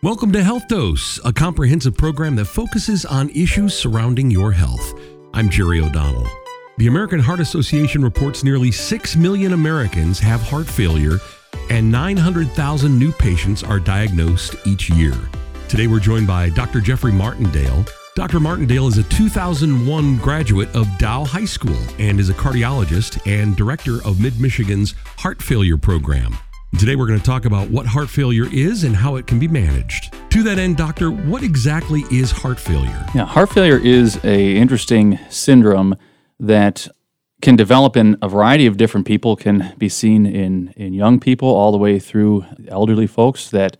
Welcome to Health Dose, a comprehensive program that focuses on issues surrounding your health. I'm Jerry O'Donnell. The American Heart Association reports nearly 6 million Americans have heart failure and 900,000 new patients are diagnosed each year. Today we're joined by Dr. Jeffrey Martindale. Dr. Martindale is a 2001 graduate of Dow High School and is a cardiologist and director of Mid Michigan's Heart Failure Program. Today, we're going to talk about what heart failure is and how it can be managed. To that end, doctor, what exactly is heart failure? Yeah, heart failure is a interesting syndrome that can develop in a variety of different people. Can be seen in in young people all the way through elderly folks. That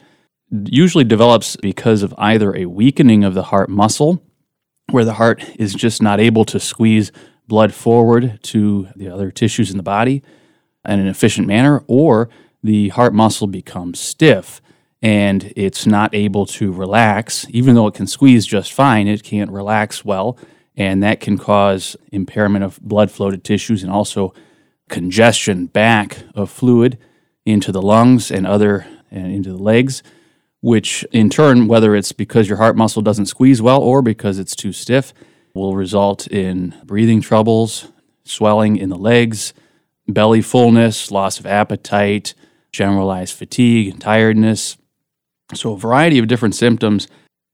usually develops because of either a weakening of the heart muscle, where the heart is just not able to squeeze blood forward to the other tissues in the body in an efficient manner, or the heart muscle becomes stiff and it's not able to relax. Even though it can squeeze just fine, it can't relax well. And that can cause impairment of blood flow to tissues and also congestion back of fluid into the lungs and other and into the legs, which in turn, whether it's because your heart muscle doesn't squeeze well or because it's too stiff, will result in breathing troubles, swelling in the legs, belly fullness, loss of appetite, generalized fatigue and tiredness. So, a variety of different symptoms.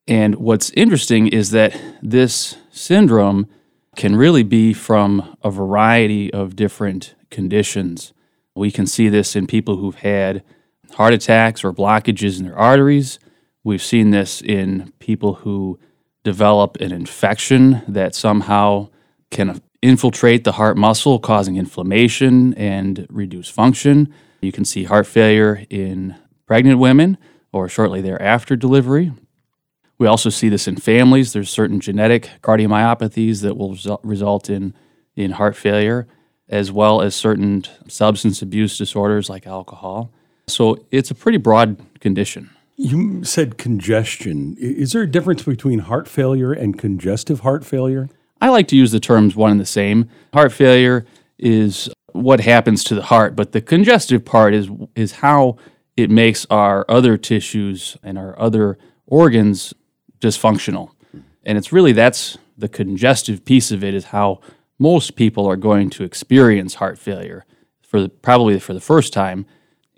And what's interesting is that this syndrome can really be from a variety of different conditions. We can see this in people who've had heart attacks or blockages in their arteries. We've seen this in people who develop an infection that somehow can infiltrate the heart muscle, causing inflammation and reduce function. You can see heart failure in pregnant women or shortly thereafter delivery. We also see this in families. There's certain genetic cardiomyopathies that will result in, in heart failure, as well as certain substance abuse disorders like alcohol. So it's a pretty broad condition. You said congestion. Is there a difference between heart failure and congestive heart failure? I like to use the terms one and the same. Heart failure is what happens to the heart, but the congestive part is is how it makes our other tissues and our other organs dysfunctional. And it's really that's the congestive piece of it is how most people are going to experience heart failure for the, probably for the first time.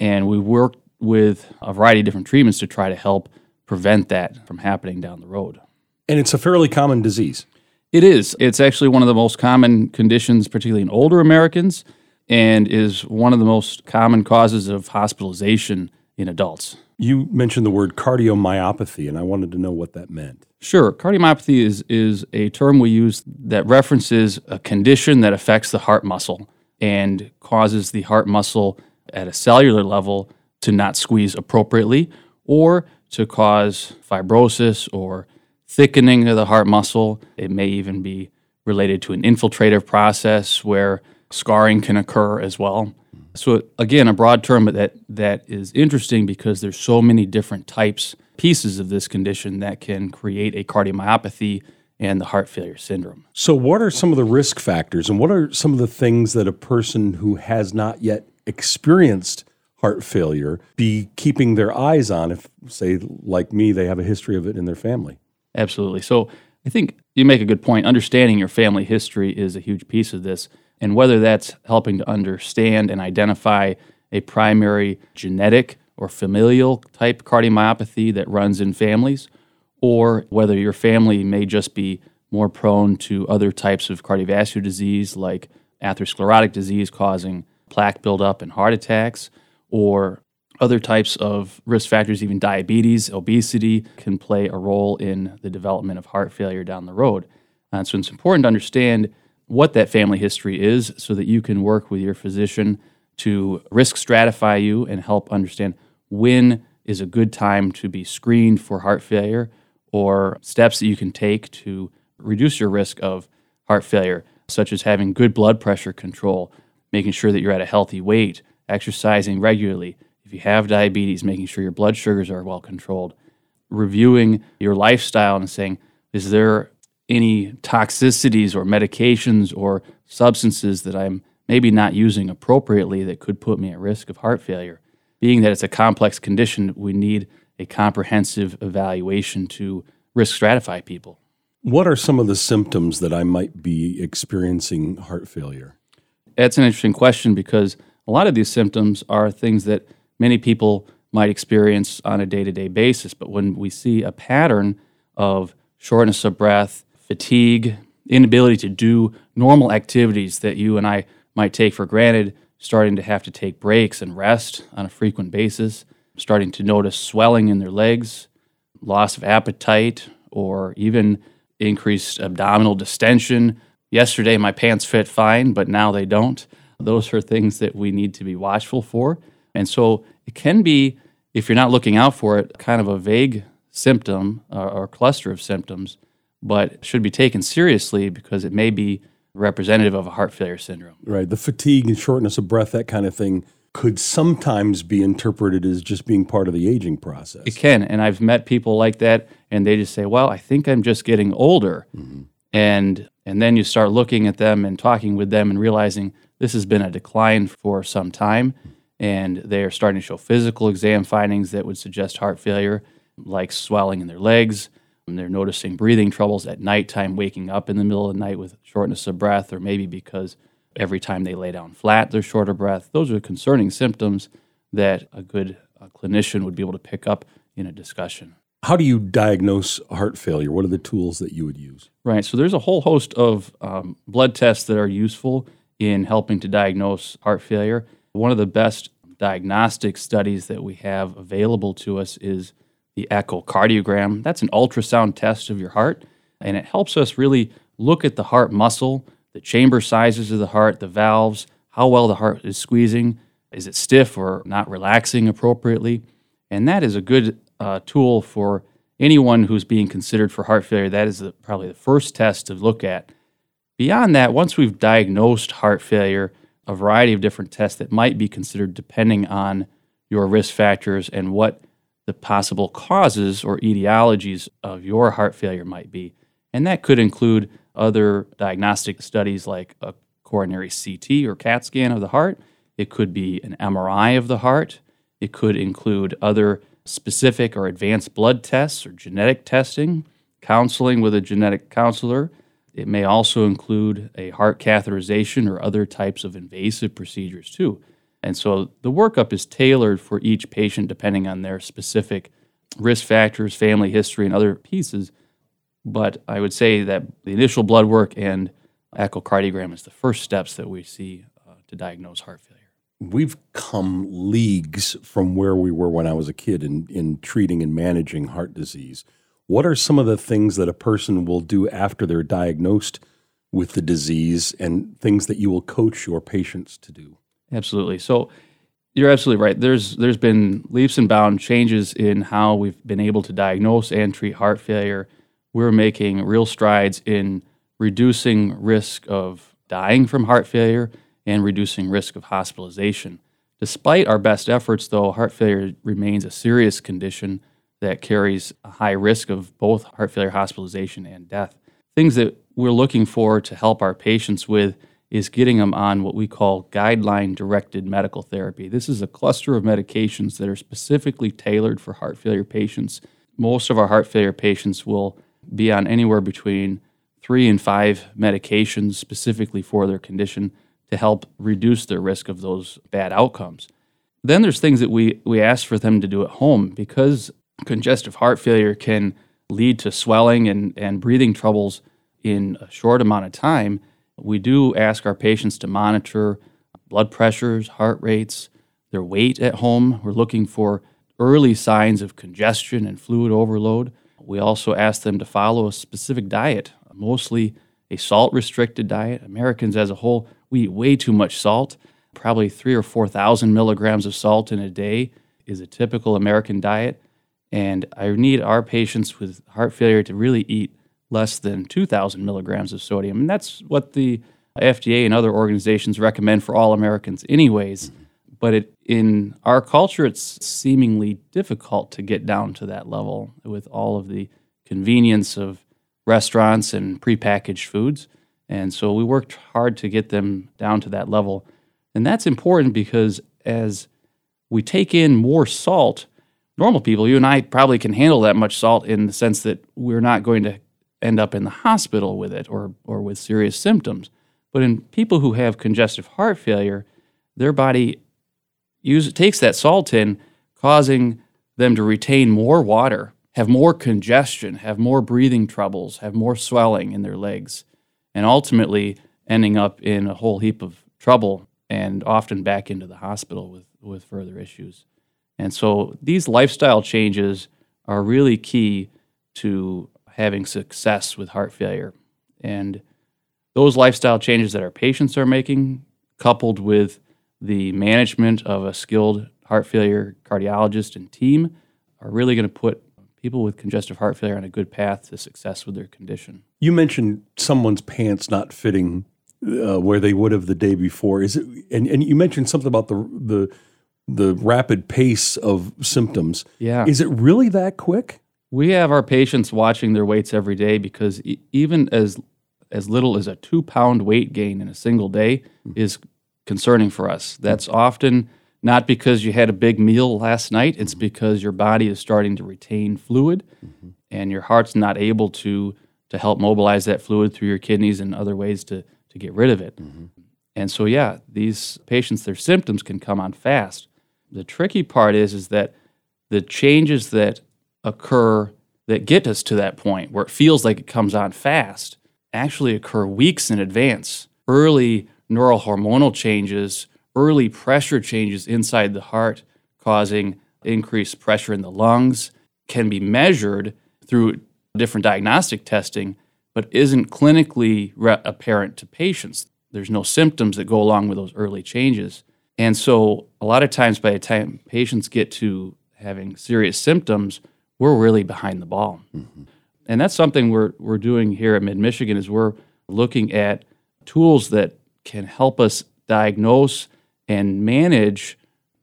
And we work with a variety of different treatments to try to help prevent that from happening down the road. And it's a fairly common disease. It is. It's actually one of the most common conditions, particularly in older Americans and is one of the most common causes of hospitalization in adults. You mentioned the word cardiomyopathy, and I wanted to know what that meant. Sure. Cardiomyopathy is, is a term we use that references a condition that affects the heart muscle and causes the heart muscle at a cellular level to not squeeze appropriately or to cause fibrosis or thickening of the heart muscle. It may even be related to an infiltrative process where Scarring can occur as well. So again, a broad term, but that that is interesting because there's so many different types, pieces of this condition that can create a cardiomyopathy and the heart failure syndrome. So what are some of the risk factors and what are some of the things that a person who has not yet experienced heart failure be keeping their eyes on if say like me they have a history of it in their family? Absolutely. So I think you make a good point. Understanding your family history is a huge piece of this and whether that's helping to understand and identify a primary genetic or familial type cardiomyopathy that runs in families, or whether your family may just be more prone to other types of cardiovascular disease like atherosclerotic disease causing plaque buildup and heart attacks, or other types of risk factors, even diabetes, obesity, can play a role in the development of heart failure down the road. And so it's important to understand what that family history is so that you can work with your physician to risk stratify you and help understand when is a good time to be screened for heart failure or steps that you can take to reduce your risk of heart failure, such as having good blood pressure control, making sure that you're at a healthy weight, exercising regularly. If you have diabetes, making sure your blood sugars are well controlled, reviewing your lifestyle and saying, is there any toxicities or medications or substances that I'm maybe not using appropriately that could put me at risk of heart failure. Being that it's a complex condition, we need a comprehensive evaluation to risk stratify people. What are some of the symptoms that I might be experiencing heart failure? That's an interesting question because a lot of these symptoms are things that many people might experience on a day to day basis. But when we see a pattern of shortness of breath, fatigue, inability to do normal activities that you and I might take for granted, starting to have to take breaks and rest on a frequent basis, starting to notice swelling in their legs, loss of appetite, or even increased abdominal distension. Yesterday, my pants fit fine, but now they don't. Those are things that we need to be watchful for. And so it can be, if you're not looking out for it, kind of a vague symptom or, or cluster of symptoms, but should be taken seriously because it may be representative of a heart failure syndrome. Right. The fatigue and shortness of breath, that kind of thing, could sometimes be interpreted as just being part of the aging process. It can. And I've met people like that, and they just say, Well, I think I'm just getting older. Mm-hmm. And, and then you start looking at them and talking with them and realizing this has been a decline for some time. And they are starting to show physical exam findings that would suggest heart failure, like swelling in their legs. And they're noticing breathing troubles at nighttime, waking up in the middle of the night with shortness of breath, or maybe because every time they lay down flat, they're short of breath. Those are concerning symptoms that a good uh, clinician would be able to pick up in a discussion. How do you diagnose heart failure? What are the tools that you would use? Right. So there's a whole host of um, blood tests that are useful in helping to diagnose heart failure. One of the best diagnostic studies that we have available to us is the echocardiogram. That's an ultrasound test of your heart, and it helps us really look at the heart muscle, the chamber sizes of the heart, the valves, how well the heart is squeezing, is it stiff or not relaxing appropriately. And that is a good uh, tool for anyone who's being considered for heart failure. That is the, probably the first test to look at. Beyond that, once we've diagnosed heart failure, a variety of different tests that might be considered depending on your risk factors and what the possible causes or etiologies of your heart failure might be. And that could include other diagnostic studies like a coronary CT or CAT scan of the heart. It could be an MRI of the heart. It could include other specific or advanced blood tests or genetic testing, counseling with a genetic counselor. It may also include a heart catheterization or other types of invasive procedures, too. And so the workup is tailored for each patient depending on their specific risk factors, family history, and other pieces. But I would say that the initial blood work and echocardiogram is the first steps that we see uh, to diagnose heart failure. We've come leagues from where we were when I was a kid in, in treating and managing heart disease. What are some of the things that a person will do after they're diagnosed with the disease and things that you will coach your patients to do? Absolutely. So you're absolutely right. There's there's been leaps and bound changes in how we've been able to diagnose and treat heart failure. We're making real strides in reducing risk of dying from heart failure and reducing risk of hospitalization. Despite our best efforts, though, heart failure remains a serious condition that carries a high risk of both heart failure hospitalization and death. Things that we're looking for to help our patients with is getting them on what we call guideline directed medical therapy. This is a cluster of medications that are specifically tailored for heart failure patients. Most of our heart failure patients will be on anywhere between three and five medications specifically for their condition to help reduce their risk of those bad outcomes. Then there's things that we, we ask for them to do at home because congestive heart failure can lead to swelling and, and breathing troubles in a short amount of time we do ask our patients to monitor blood pressures, heart rates, their weight at home. We're looking for early signs of congestion and fluid overload. We also ask them to follow a specific diet, mostly a salt restricted diet. Americans as a whole, we eat way too much salt. Probably three or 4,000 milligrams of salt in a day is a typical American diet. And I need our patients with heart failure to really eat less than 2,000 milligrams of sodium. And that's what the FDA and other organizations recommend for all Americans, anyways. But it, in our culture, it's seemingly difficult to get down to that level with all of the convenience of restaurants and prepackaged foods. And so we worked hard to get them down to that level. And that's important because as we take in more salt, normal people, you and I probably can handle that much salt in the sense that we're not going to end up in the hospital with it or, or with serious symptoms. But in people who have congestive heart failure, their body use, takes that salt in, causing them to retain more water, have more congestion, have more breathing troubles, have more swelling in their legs, and ultimately ending up in a whole heap of trouble and often back into the hospital with, with further issues. And so these lifestyle changes are really key to having success with heart failure. And those lifestyle changes that our patients are making, coupled with the management of a skilled heart failure cardiologist and team, are really going to put people with congestive heart failure on a good path to success with their condition. You mentioned someone's pants not fitting uh, where they would have the day before. Is it? And, and you mentioned something about the the the rapid pace of symptoms. Yeah. Is it really that quick? We have our patients watching their weights every day because e- even as as little as a two pound weight gain in a single day hmm. is concerning for us. That's often not because you had a big meal last night, it's mm-hmm. because your body is starting to retain fluid mm-hmm. and your heart's not able to to help mobilize that fluid through your kidneys and other ways to to get rid of it. Mm-hmm. And so yeah, these patients their symptoms can come on fast. The tricky part is is that the changes that occur that get us to that point where it feels like it comes on fast actually occur weeks in advance. Early neural hormonal changes, early pressure changes inside the heart causing increased pressure in the lungs can be measured through different diagnostic testing, but isn't clinically re- apparent to patients. There's no symptoms that go along with those early changes. And so, a lot of times, by the time patients get to having serious symptoms, we're really behind the ball. Mm-hmm. And that's something we're, we're doing here at Mid Michigan is we're looking at tools that can help us diagnose and manage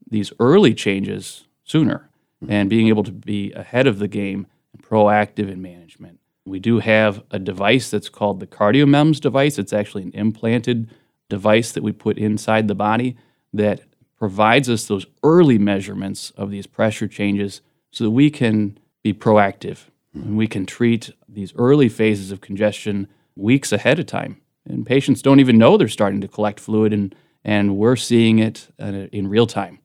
these early changes sooner mm-hmm. and being able to be ahead of the game and proactive in management. We do have a device that's called the CardioMEMS device. It's actually an implanted device that we put inside the body that provides us those early measurements of these pressure changes so that we can be proactive and we can treat these early phases of congestion weeks ahead of time. And patients don't even know they're starting to collect fluid, and, and we're seeing it uh, in real time.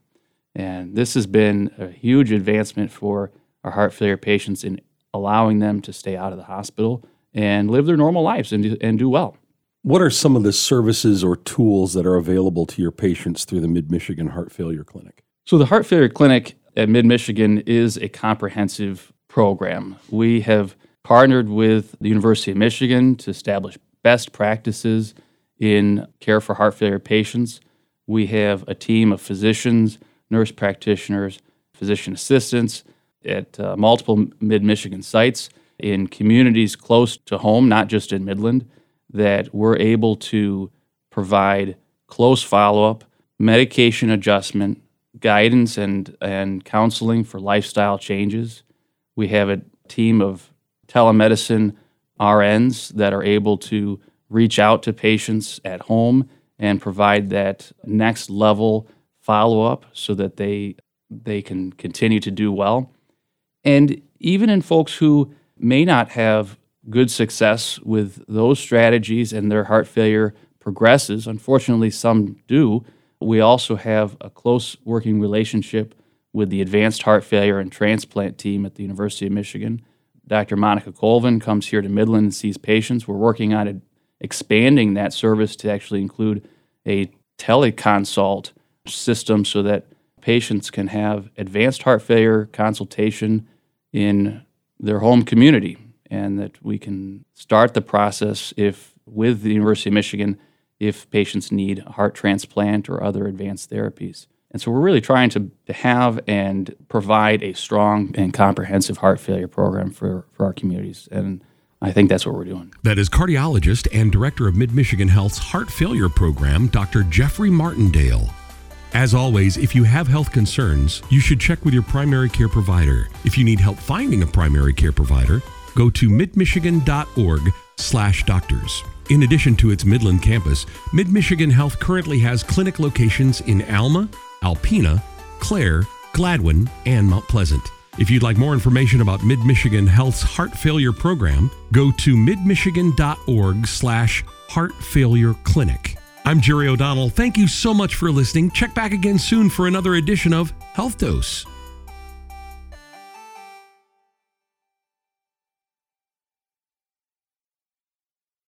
And this has been a huge advancement for our heart failure patients in allowing them to stay out of the hospital and live their normal lives and do, and do well. What are some of the services or tools that are available to your patients through the Mid Michigan Heart Failure Clinic? So, the Heart Failure Clinic at Mid Michigan is a comprehensive program. We have partnered with the University of Michigan to establish best practices in care for heart failure patients. We have a team of physicians, nurse practitioners, physician assistants at uh, multiple Mid Michigan sites in communities close to home, not just in Midland, that we're able to provide close follow up, medication adjustment, guidance, and, and counseling for lifestyle changes. We have a team of telemedicine RNs that are able to reach out to patients at home and provide that next level follow up so that they they can continue to do well. And even in folks who may not have good success with those strategies and their heart failure progresses, unfortunately some do, we also have a close working relationship with the advanced heart failure and transplant team at the University of Michigan. Dr. Monica Colvin comes here to Midland and sees patients. We're working on expanding that service to actually include a teleconsult system so that patients can have advanced heart failure consultation in their home community and that we can start the process if with the University of Michigan if patients need a heart transplant or other advanced therapies. And so we're really trying to, have and provide a strong and comprehensive heart failure program for, for our communities. And I think that's what we're doing. That is cardiologist and director of Mid Michigan Health's Heart Failure Program, Dr. Jeffrey Martindale. As always, if you have health concerns, you should check with your primary care provider. If you need help finding a primary care provider, go to midmichigan.org slash doctors. In addition to its Midland campus, Mid Michigan Health currently has clinic locations in Alma, Alpena, Clare, Gladwin, and Mount Pleasant. If you'd like more information about Mid Michigan Health's heart failure program, go to midmichigan.org slash heart failure clinic. I'm Jerry O'Donnell. Thank you so much for listening. Check back again soon for another edition of Health Dose.